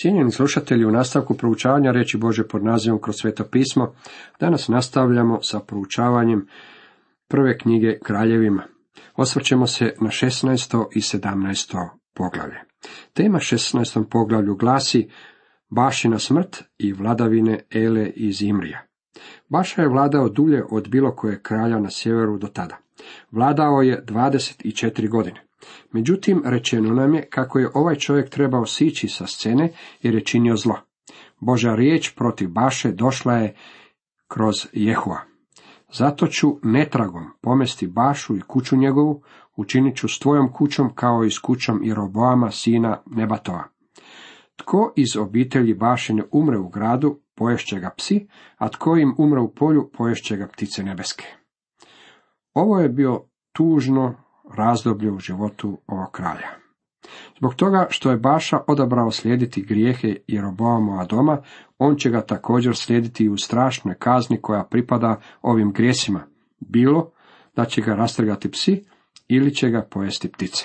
Cijenjeni slušatelji, u nastavku proučavanja reći Bože pod nazivom kroz sveto pismo, danas nastavljamo sa proučavanjem prve knjige kraljevima. Osvrćemo se na 16. i 17. poglavlje. Tema 16. poglavlju glasi Bašina smrt i vladavine Ele i Zimrija. Baša je vladao dulje od bilo koje kralja na sjeveru do tada. Vladao je 24 godine. Međutim, rečeno nam je kako je ovaj čovjek trebao sići sa scene jer je činio zlo. Boža riječ protiv Baše došla je kroz Jehua. Zato ću netragom pomesti Bašu i kuću njegovu, učinit ću s tvojom kućom kao i s kućom Roboama sina Nebatova. Tko iz obitelji Bašine umre u gradu, poješće ga psi, a tko im umre u polju, poješće ga ptice nebeske. Ovo je bio tužno razdoblje u životu ovog kralja. Zbog toga što je Baša odabrao slijediti grijehe Jeroboamova doma, on će ga također slijediti i u strašnoj kazni koja pripada ovim grijesima, bilo da će ga rastrgati psi ili će ga pojesti ptice.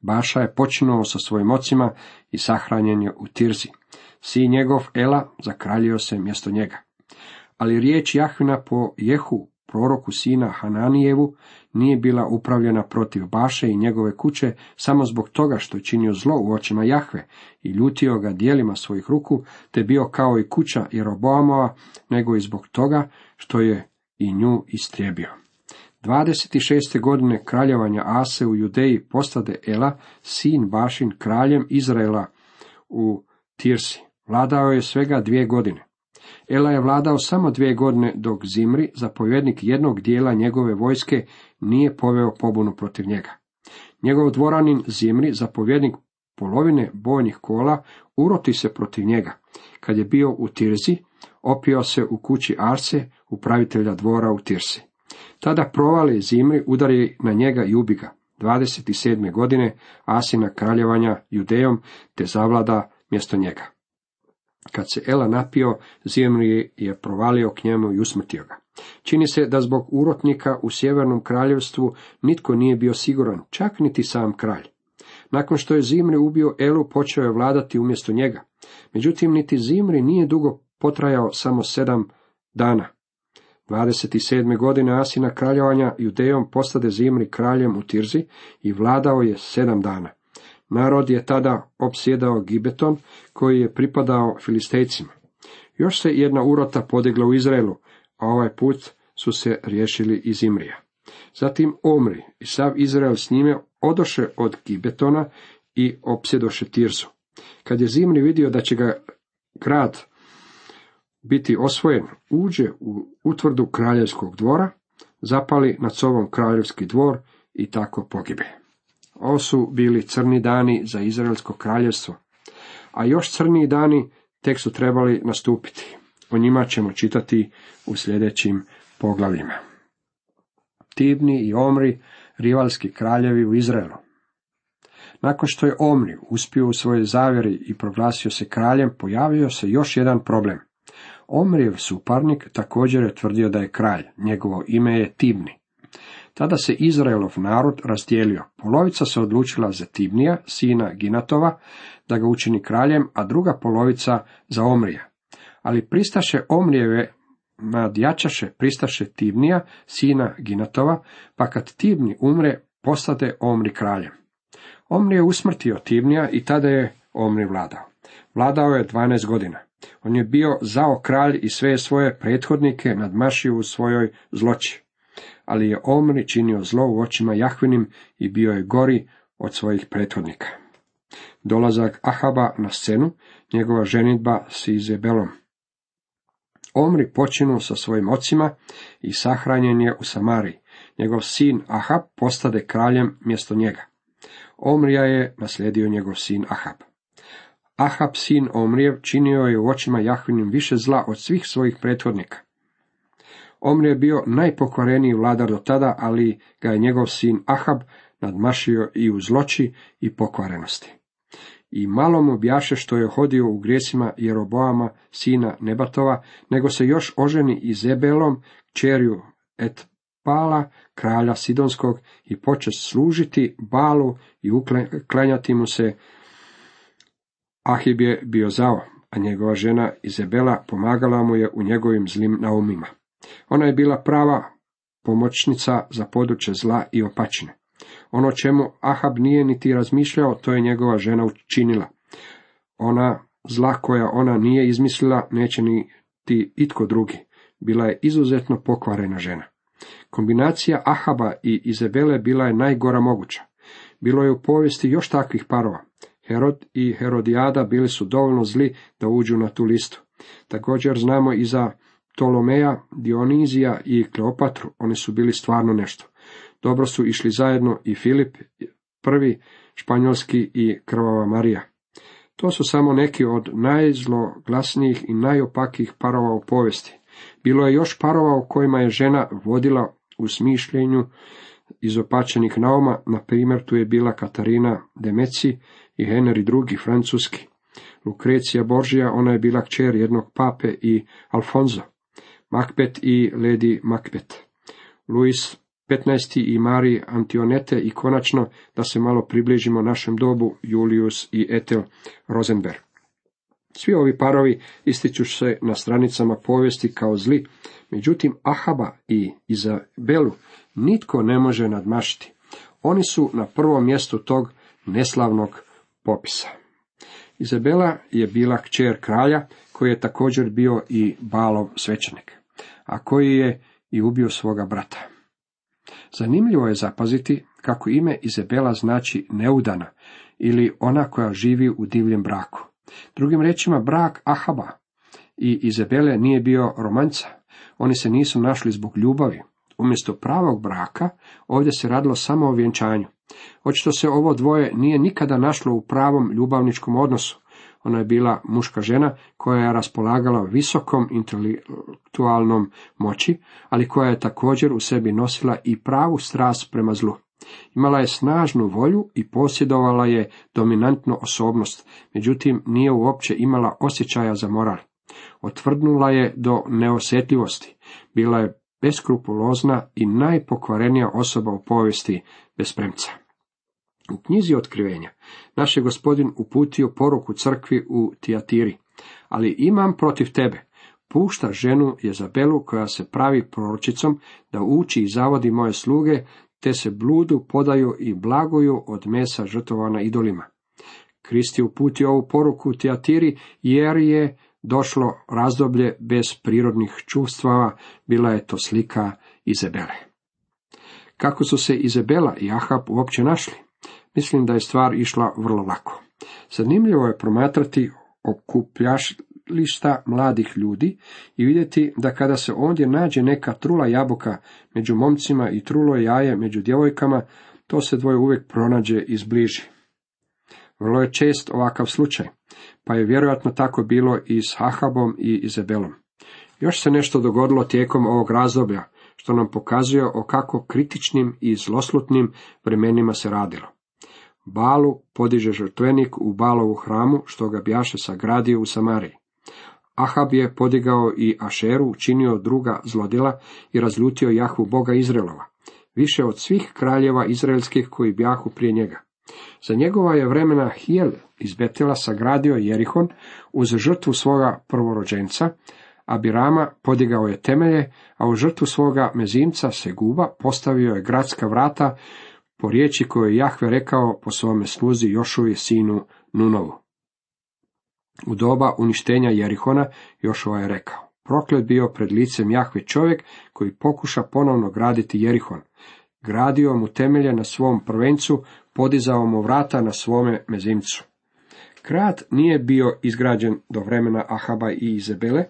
Baša je počinuo sa svojim ocima i sahranjen je u Tirzi. Sin njegov Ela zakraljio se mjesto njega. Ali riječ Jahvina po Jehu, proroku sina Hananijevu, nije bila upravljena protiv Baše i njegove kuće samo zbog toga što je činio zlo u očima Jahve i ljutio ga dijelima svojih ruku, te bio kao i kuća Jeroboamova, nego i zbog toga što je i nju istrijebio. 26. godine kraljevanja Ase u Judeji postade Ela, sin Bašin, kraljem Izraela u Tirsi. Vladao je svega dvije godine. Ela je vladao samo dvije godine dok Zimri, zapovjednik jednog dijela njegove vojske, nije poveo pobunu protiv njega. Njegov dvoranin Zimri, zapovjednik polovine bojnih kola, uroti se protiv njega. Kad je bio u Tirzi, opio se u kući Arse, upravitelja dvora u Tirsi. Tada provali Zimri, udari na njega i ubi ga. 27. godine Asina kraljevanja Judejom, te zavlada mjesto njega. Kad se Ela napio, Zimri je provalio k njemu i usmrtio ga. Čini se da zbog urotnika u sjevernom kraljevstvu nitko nije bio siguran, čak niti sam kralj. Nakon što je Zimri ubio Elu, počeo je vladati umjesto njega. Međutim, niti Zimri nije dugo potrajao samo sedam dana. 27. godine Asina kraljevanja Judejom postade Zimri kraljem u Tirzi i vladao je sedam dana. Narod je tada opsjedao Gibeton, koji je pripadao filistejcima. Još se jedna urota podigla u Izraelu, a ovaj put su se riješili iz Imrija. Zatim Omri i sav Izrael s njime odoše od Gibetona i opsjedoše Tirzu. Kad je Zimri vidio da će ga grad biti osvojen, uđe u utvrdu kraljevskog dvora, zapali nad sobom kraljevski dvor i tako pogibe. Ovo su bili crni dani za Izraelsko kraljevstvo, a još crniji dani tek su trebali nastupiti. O njima ćemo čitati u sljedećim poglavljima. Tibni i Omri, rivalski kraljevi u Izraelu. Nakon što je Omri uspio u svojoj zavjeri i proglasio se kraljem, pojavio se još jedan problem. Omrijev suparnik također je tvrdio da je kralj, njegovo ime je Tibni. Tada se Izraelov narod razdijelio. Polovica se odlučila za Tibnija, sina Ginatova, da ga učini kraljem, a druga polovica za Omrija. Ali pristaše Omrijeve nadjačaše pristaše Tibnija, sina Ginatova, pa kad Tibni umre, postade Omri kraljem. Omri je usmrtio Tibnija i tada je Omri vladao. Vladao je 12 godina. On je bio zao kralj i sve svoje prethodnike nadmašio u svojoj zloći ali je Omri činio zlo u očima Jahvinim i bio je gori od svojih prethodnika. Dolazak Ahaba na scenu, njegova ženitba s Izebelom. Omri počinu sa svojim ocima i sahranjen je u Samariji. Njegov sin Ahab postade kraljem mjesto njega. Omrija je naslijedio njegov sin Ahab. Ahab, sin Omrijev, činio je u očima Jahvinim više zla od svih svojih prethodnika. Omri je bio najpokvareniji vladar do tada, ali ga je njegov sin Ahab nadmašio i u zloči i pokvarenosti. I malo mu bjaše što je hodio u grijesima Jeroboama, sina Nebatova, nego se još oženi i Zebelom, čerju et Pala, kralja Sidonskog, i poče služiti Balu i uklanjati mu se Ahib je bio zao, a njegova žena Izabela pomagala mu je u njegovim zlim naumima. Ona je bila prava pomoćnica za područje zla i opačine. Ono čemu Ahab nije niti razmišljao, to je njegova žena učinila. Ona zla koja ona nije izmislila, neće niti itko drugi. Bila je izuzetno pokvarena žena. Kombinacija Ahaba i Izabele bila je najgora moguća. Bilo je u povijesti još takvih parova. Herod i Herodijada bili su dovoljno zli da uđu na tu listu. Također znamo i za Ptolomeja, Dionizija i Kleopatru, oni su bili stvarno nešto. Dobro su išli zajedno i Filip, prvi španjolski i krvava Marija. To su samo neki od najzloglasnijih i najopakijih parova u povijesti. Bilo je još parova u kojima je žena vodila u smišljenju izopačenih nauma, na primjer tu je bila Katarina de Meci i Henry II. francuski. Lukrecija Boržija, ona je bila kćer jednog pape i Alfonso. Macbeth i Lady Macbeth. Louis 15. i Mari Antionete i konačno, da se malo približimo našem dobu, Julius i Etel Rosenberg. Svi ovi parovi ističu se na stranicama povijesti kao zli, međutim Ahaba i Izabelu nitko ne može nadmašiti. Oni su na prvom mjestu tog neslavnog popisa. Izabela je bila kćer kralja, koji je također bio i balov svećenik, a koji je i ubio svoga brata. Zanimljivo je zapaziti kako ime Izabela znači neudana ili ona koja živi u divljem braku. Drugim rečima, brak Ahaba i Izabele nije bio romanca. Oni se nisu našli zbog ljubavi. Umjesto pravog braka, ovdje se radilo samo o vjenčanju. Očito se ovo dvoje nije nikada našlo u pravom ljubavničkom odnosu. Ona je bila muška žena koja je raspolagala visokom intelektualnom moći, ali koja je također u sebi nosila i pravu strast prema zlu. Imala je snažnu volju i posjedovala je dominantnu osobnost, međutim nije uopće imala osjećaja za moral. Otvrdnula je do neosjetljivosti. Bila je beskrupulozna i najpokvarenija osoba u povijesti bespremca. U knjizi otkrivenja naš je gospodin uputio poruku crkvi u Tijatiri, ali imam protiv tebe, pušta ženu Jezabelu koja se pravi proročicom da uči i zavodi moje sluge, te se bludu podaju i blaguju od mesa žrtovana idolima. Krist je uputio ovu poruku Tijatiri jer je došlo razdoblje bez prirodnih čuvstava, bila je to slika Izabele. Kako su se Izabela i Ahab uopće našli? Mislim da je stvar išla vrlo lako. Zanimljivo je promatrati okupljašlišta mladih ljudi i vidjeti da kada se ondje nađe neka trula jabuka među momcima i trulo jaje među djevojkama, to se dvoje uvijek pronađe i zbliži. Vrlo je čest ovakav slučaj, pa je vjerojatno tako bilo i s Hahabom i Izabelom. Još se nešto dogodilo tijekom ovog razdoblja, što nam pokazuje o kako kritičnim i zloslutnim vremenima se radilo. Balu podiže žrtvenik u Balovu hramu, što ga bjaše sagradio u Samariji. Ahab je podigao i Ašeru, učinio druga zlodjela i razljutio Jahvu Boga Izraelova, više od svih kraljeva izraelskih koji bjahu prije njega. Za njegova je vremena Hijel iz Betela sagradio Jerihon uz žrtvu svoga prvorođenca, a Birama podigao je temelje, a u žrtvu svoga mezimca Seguba postavio je gradska vrata po riječi koju je Jahve rekao po svome sluzi Jošuvi sinu Nunovu. U doba uništenja Jerihona Jošova je rekao, proklet bio pred licem Jahve čovjek koji pokuša ponovno graditi Jerihon. Gradio mu temelje na svom prvencu, podizao mu vrata na svome mezimcu. Grad nije bio izgrađen do vremena Ahaba i Izabele,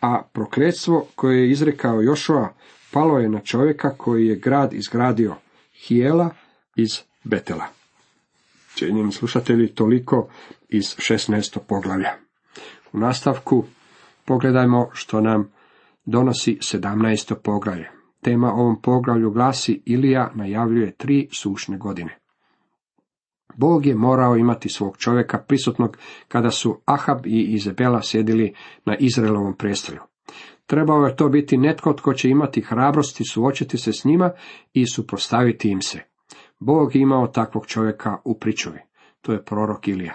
a prokletstvo koje je izrekao Jošova palo je na čovjeka koji je grad izgradio, Hijela iz Betela. Cijenjeni slušatelji, toliko iz 16. poglavlja. U nastavku pogledajmo što nam donosi 17. poglavlje. Tema ovom poglavlju glasi Ilija najavljuje tri sušne godine. Bog je morao imati svog čovjeka prisutnog kada su Ahab i Izabela sjedili na Izraelovom prestolju. Trebao je to biti netko tko će imati hrabrosti suočiti se s njima i suprostaviti im se. Bog je imao takvog čovjeka u pričuvi. To je prorok Ilija.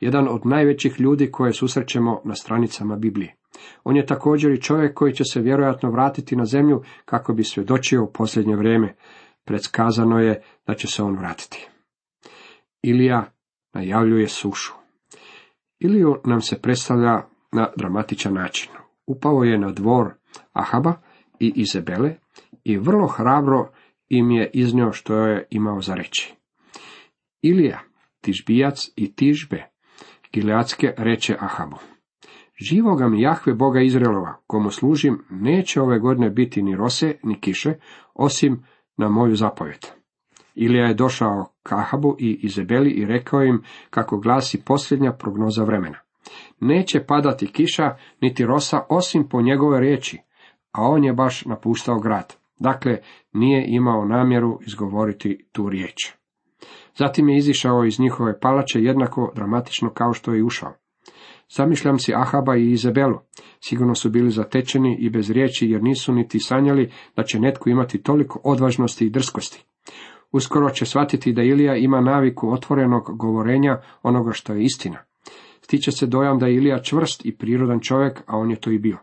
jedan od najvećih ljudi koje susrećemo na stranicama Biblije. On je također i čovjek koji će se vjerojatno vratiti na zemlju kako bi svjedočio u posljednje vrijeme. Predskazano je da će se on vratiti. Ilija najavljuje sušu. Iliju nam se predstavlja na dramatičan način. Upao je na dvor Ahaba i Izebele i vrlo hrabro im je iznio što je imao za reći. Ilija, tižbijac i tižbe, Gileatske reče Ahabu. Živoga mi Jahve Boga Izraelova, komu služim, neće ove godine biti ni rose, ni kiše, osim na moju zapovjed. Ilija je došao k Ahabu i Izebeli i rekao im kako glasi posljednja prognoza vremena. Neće padati kiša, niti rosa, osim po njegove riječi, a on je baš napuštao grad. Dakle, nije imao namjeru izgovoriti tu riječ. Zatim je izišao iz njihove palače jednako dramatično kao što je ušao. Zamišljam si Ahaba i Izabelu. Sigurno su bili zatečeni i bez riječi jer nisu niti sanjali da će netko imati toliko odvažnosti i drskosti. Uskoro će shvatiti da Ilija ima naviku otvorenog govorenja onoga što je istina. Stiče se dojam da je Ilija čvrst i prirodan čovjek, a on je to i bio.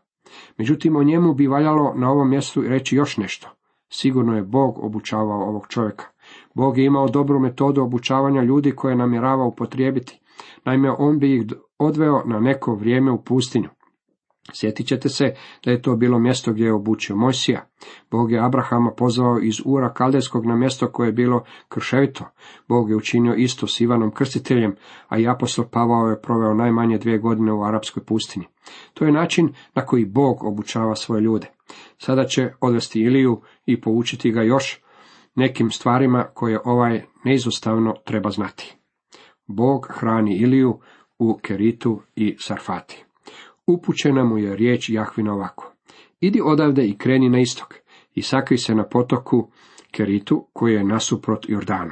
Međutim, o njemu bi valjalo na ovom mjestu reći još nešto. Sigurno je Bog obučavao ovog čovjeka. Bog je imao dobru metodu obučavanja ljudi koje namjerava upotrijebiti. Naime, on bi ih odveo na neko vrijeme u pustinju. Sjetit ćete se da je to bilo mjesto gdje je obučio Mojsija. Bog je Abrahama pozvao iz Ura Kaldejskog na mjesto koje je bilo krševito. Bog je učinio isto s Ivanom Krstiteljem, a i apostol Pavao je proveo najmanje dvije godine u arapskoj pustinji. To je način na koji Bog obučava svoje ljude. Sada će odvesti Iliju i poučiti ga još nekim stvarima koje ovaj neizostavno treba znati. Bog hrani Iliju u Keritu i Sarfati. Upućena mu je riječ Jahvina ovako. Idi odavde i kreni na istok i sakri se na potoku Keritu koji je nasuprot Jordanu.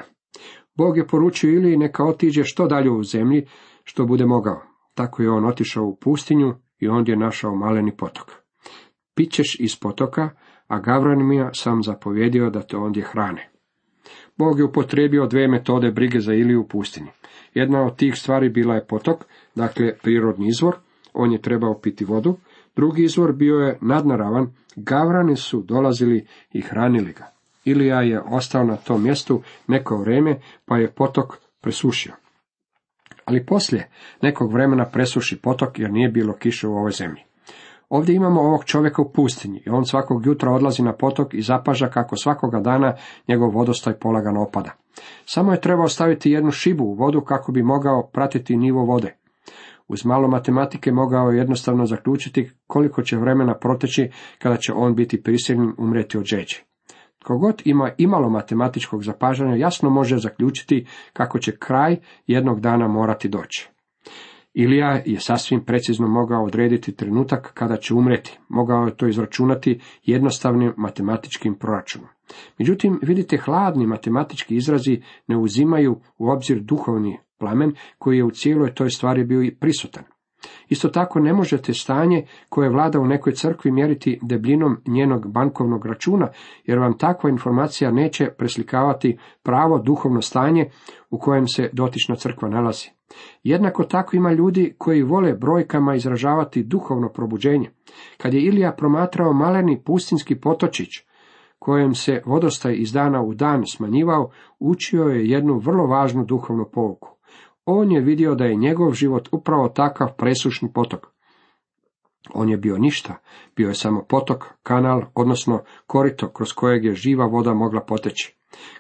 Bog je poručio Iliji neka otiđe što dalje u zemlji što bude mogao. Tako je on otišao u pustinju i ondje je našao maleni potok. Pićeš iz potoka, a Gavranima sam zapovjedio da te ondje hrane. Bog je upotrijebio dve metode brige za Iliju u pustinji. Jedna od tih stvari bila je potok, dakle prirodni izvor, on je trebao piti vodu, drugi izvor bio je nadnaravan, gavrani su dolazili i hranili ga. Ilija je ostao na tom mjestu neko vrijeme, pa je potok presušio. Ali poslije nekog vremena presuši potok jer nije bilo kiše u ovoj zemlji. Ovdje imamo ovog čovjeka u pustinji i on svakog jutra odlazi na potok i zapaža kako svakoga dana njegov vodostaj polagano opada. Samo je trebao staviti jednu šibu u vodu kako bi mogao pratiti nivo vode. Uz malo matematike mogao je jednostavno zaključiti koliko će vremena proteći kada će on biti prisiljen umreti od žeđe. Kogod ima imalo matematičkog zapažanja jasno može zaključiti kako će kraj jednog dana morati doći. Ilija je sasvim precizno mogao odrediti trenutak kada će umreti, mogao je to izračunati jednostavnim matematičkim proračunom. Međutim, vidite, hladni matematički izrazi ne uzimaju u obzir duhovni plamen koji je u cijeloj toj stvari bio i prisutan. Isto tako ne možete stanje koje vlada u nekoj crkvi mjeriti debljinom njenog bankovnog računa, jer vam takva informacija neće preslikavati pravo duhovno stanje u kojem se dotična crkva nalazi. Jednako tako ima ljudi koji vole brojkama izražavati duhovno probuđenje. Kad je Ilija promatrao maleni pustinski potočić, kojem se vodostaj iz dana u dan smanjivao, učio je jednu vrlo važnu duhovnu pouku. On je vidio da je njegov život upravo takav presušni potok. On je bio ništa, bio je samo potok, kanal, odnosno korito kroz kojeg je živa voda mogla poteći.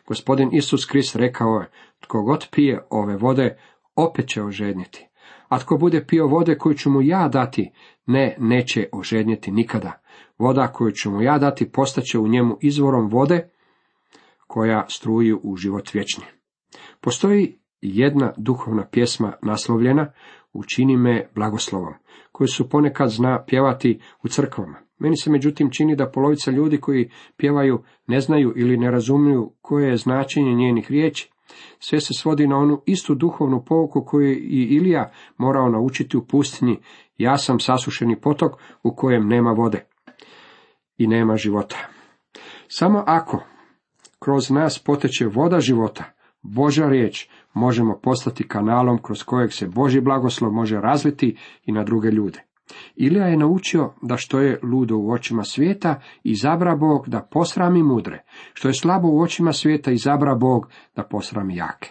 Gospodin Isus Krist rekao je, tko god pije ove vode, opet će ožednjeti. A tko bude pio vode koju ću mu ja dati, ne, neće ožednjeti nikada. Voda koju ću mu ja dati postaće u njemu izvorom vode koja struji u život vječni. Postoji jedna duhovna pjesma naslovljena Učini me blagoslovom, koju su ponekad zna pjevati u crkvama. Meni se međutim čini da polovica ljudi koji pjevaju ne znaju ili ne razumiju koje je značenje njenih riječi. Sve se svodi na onu istu duhovnu pouku koju je i Ilija morao naučiti u pustinji. Ja sam sasušeni potok u kojem nema vode i nema života. Samo ako kroz nas poteče voda života, Boža riječ, možemo postati kanalom kroz kojeg se Boži blagoslov može razliti i na druge ljude. Ilija je naučio da što je ludo u očima svijeta, izabra Bog da posrami mudre, što je slabo u očima svijeta, izabra Bog da posrami jake.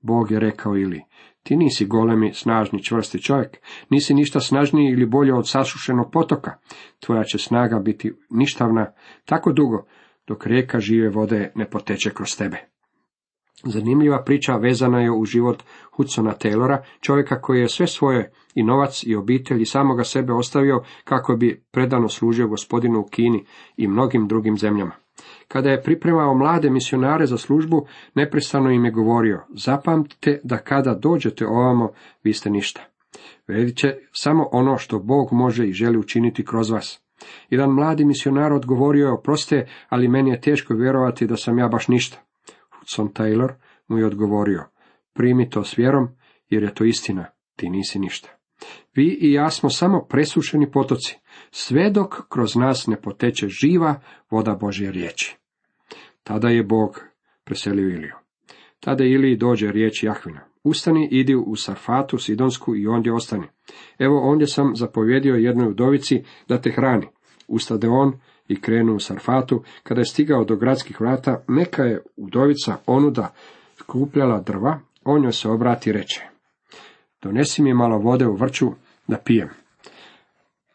Bog je rekao Ili, ti nisi golemi, snažni, čvrsti čovjek, nisi ništa snažniji ili bolje od sasušenog potoka, tvoja će snaga biti ništavna tako dugo, dok rijeka žive vode ne poteče kroz tebe. Zanimljiva priča vezana je u život Hudsona Taylora, čovjeka koji je sve svoje i novac i obitelj i samoga sebe ostavio kako bi predano služio gospodinu u Kini i mnogim drugim zemljama. Kada je pripremao mlade misionare za službu, neprestano im je govorio, zapamtite da kada dođete ovamo, vi ste ništa. Vedit će samo ono što Bog može i želi učiniti kroz vas. Jedan mladi misionar odgovorio je, oproste, ali meni je teško vjerovati da sam ja baš ništa. Hudson Taylor mu je odgovorio, primi to s vjerom, jer je to istina, ti nisi ništa. Vi i ja smo samo presušeni potoci, sve dok kroz nas ne poteče živa voda Božje riječi. Tada je Bog preselio Iliju. Tada Iliji dođe riječ Jahvina. Ustani, idi u Sarfatu, Sidonsku i ondje ostani. Evo ondje sam zapovjedio jednoj udovici da te hrani. Ustade on i krenu u Sarfatu. Kada je stigao do gradskih vrata, neka je udovica onuda skupljala drva, on joj se obrati i reče. Donesi mi malo vode u vrču da pijem.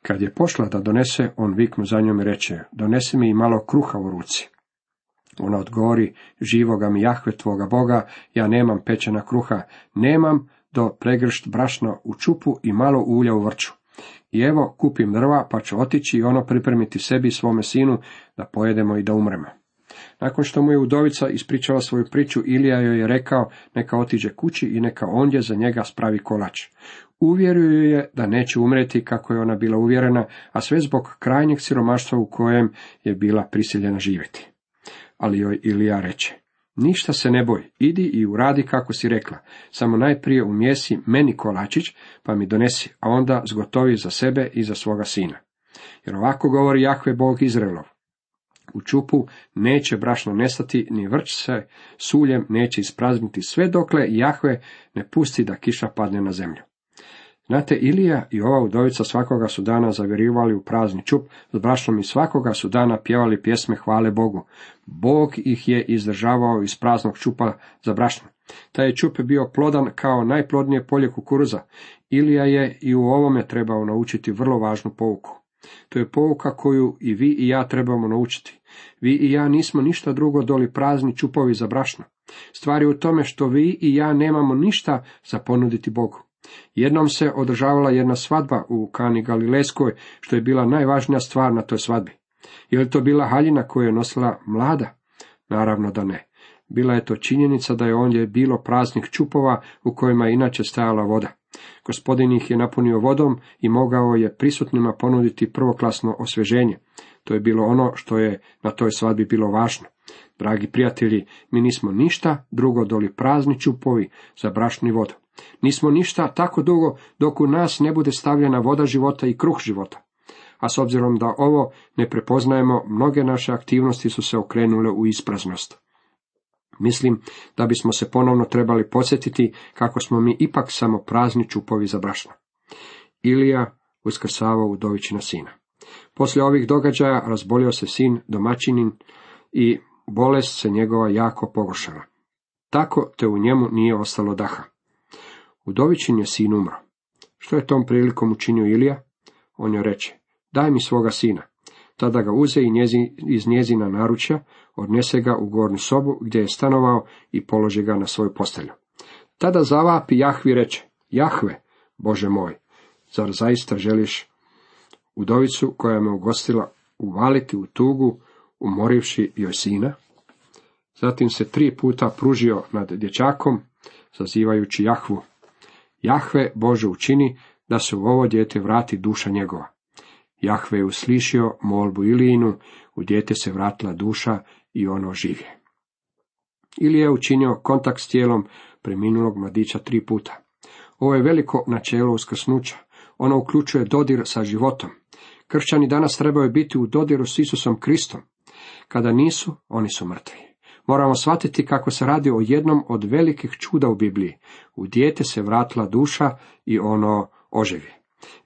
Kad je pošla da donese, on viknu za njom i reče, donesi mi i malo kruha u ruci. Ona odgovori, živoga mi Jahve tvoga Boga, ja nemam pečena kruha, nemam do pregršt brašna u čupu i malo ulja u vrču. I evo, kupim drva, pa ću otići i ono pripremiti sebi i svome sinu, da pojedemo i da umremo. Nakon što mu je udovica ispričala svoju priču, Ilija joj je rekao neka otiđe kući i neka ondje za njega spravi kolač. Uvjeruju je da neće umreti kako je ona bila uvjerena, a sve zbog krajnjeg siromaštva u kojem je bila prisiljena živjeti. Ali joj Ilija reče, ništa se ne boj, idi i uradi kako si rekla, samo najprije umjesi meni kolačić, pa mi donesi, a onda zgotovi za sebe i za svoga sina. Jer ovako govori Jahve Bog Izraelov. U čupu neće brašno nestati, ni vrč se suljem neće isprazniti sve dokle Jahve ne pusti da kiša padne na zemlju. Znate, Ilija i ova udovica svakoga su dana zavjerivali u prazni čup s brašnom i svakoga su dana pjevali pjesme hvale Bogu. Bog ih je izdržavao iz praznog čupa za brašno. Taj je čup bio plodan kao najplodnije polje kukuruza. Ilija je i u ovome trebao naučiti vrlo važnu pouku. To je pouka koju i vi i ja trebamo naučiti. Vi i ja nismo ništa drugo doli prazni čupovi za brašno. Stvar je u tome što vi i ja nemamo ništa za ponuditi Bogu. Jednom se održavala jedna svadba u Kani Galilejskoj, što je bila najvažnija stvar na toj svadbi. Je li to bila haljina koju je nosila mlada? Naravno da ne. Bila je to činjenica da je ondje bilo praznih čupova u kojima je inače stajala voda. Gospodin ih je napunio vodom i mogao je prisutnima ponuditi prvoklasno osveženje. To je bilo ono što je na toj svadbi bilo važno. Dragi prijatelji, mi nismo ništa drugo doli prazni čupovi za brašni vodu. Nismo ništa tako dugo dok u nas ne bude stavljena voda života i kruh života. A s obzirom da ovo ne prepoznajemo, mnoge naše aktivnosti su se okrenule u ispraznost. Mislim da bismo se ponovno trebali podsjetiti kako smo mi ipak samo prazni čupovi za brašno. Ilija uskrsavao udovićina sina. Poslije ovih događaja razbolio se sin domaćinin i bolest se njegova jako pogoršala. Tako te u njemu nije ostalo daha. Udovićin je sin umro. Što je tom prilikom učinio Ilija? On joj reče, daj mi svoga sina. Tada ga uze i iz njezina naručja, odnese ga u gornju sobu gdje je stanovao i položi ga na svoju postelju. Tada zavapi Jahvi reče, Jahve, Bože moj, zar zaista želiš udovicu koja me ugostila uvaliti u tugu, umorivši joj sina? Zatim se tri puta pružio nad dječakom, zazivajući Jahvu. Jahve Bože učini da se u ovo dijete vrati duša njegova. Jahve je uslišio molbu Ilijinu, u dijete se vratila duša i ono živje. Ili je učinio kontakt s tijelom preminulog mladića tri puta. Ovo je veliko načelo uskrsnuća. Ono uključuje dodir sa životom. Kršćani danas trebaju biti u dodiru s Isusom Kristom. Kada nisu, oni su mrtvi. Moramo shvatiti kako se radi o jednom od velikih čuda u Bibliji. U dijete se vratila duša i ono oživi.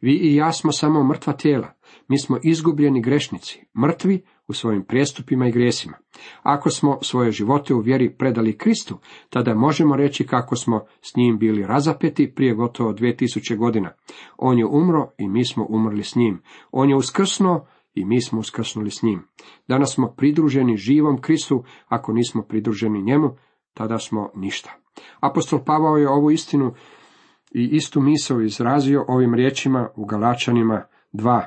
Vi i ja smo samo mrtva tijela. Mi smo izgubljeni grešnici, mrtvi u svojim prijestupima i grijesima. Ako smo svoje živote u vjeri predali Kristu, tada možemo reći kako smo s njim bili razapeti prije gotovo 2000 godina. On je umro i mi smo umrli s njim. On je uskrsnuo i mi smo uskrsnuli s njim. Danas smo pridruženi živom Kristu, ako nismo pridruženi njemu, tada smo ništa. Apostol Pavao je ovu istinu i istu misao izrazio ovim riječima u Galačanima 2.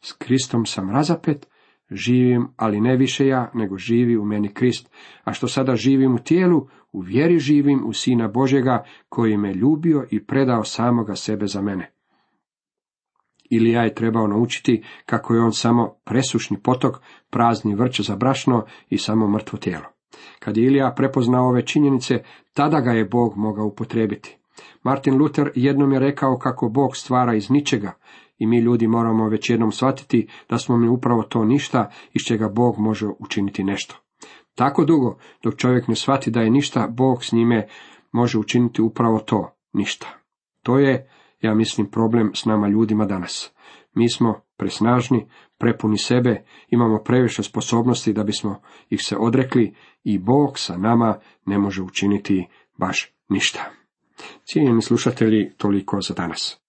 S Kristom sam razapet, živim, ali ne više ja, nego živi u meni Krist, a što sada živim u tijelu, u vjeri živim u Sina Božega, koji me ljubio i predao samoga sebe za mene. Ilija je trebao naučiti kako je on samo presušni potok, prazni vrč za brašno i samo mrtvo tijelo. Kad je Ilija prepoznao ove činjenice, tada ga je Bog mogao upotrebiti. Martin Luther jednom je rekao kako Bog stvara iz ničega i mi ljudi moramo već jednom shvatiti da smo mi upravo to ništa iz čega Bog može učiniti nešto. Tako dugo, dok čovjek ne shvati da je ništa, Bog s njime može učiniti upravo to, ništa. To je, ja mislim, problem s nama ljudima danas. Mi smo presnažni, prepuni sebe, imamo previše sposobnosti da bismo ih se odrekli i Bog sa nama ne može učiniti baš ništa. Cijenjeni slušatelji, toliko za danas.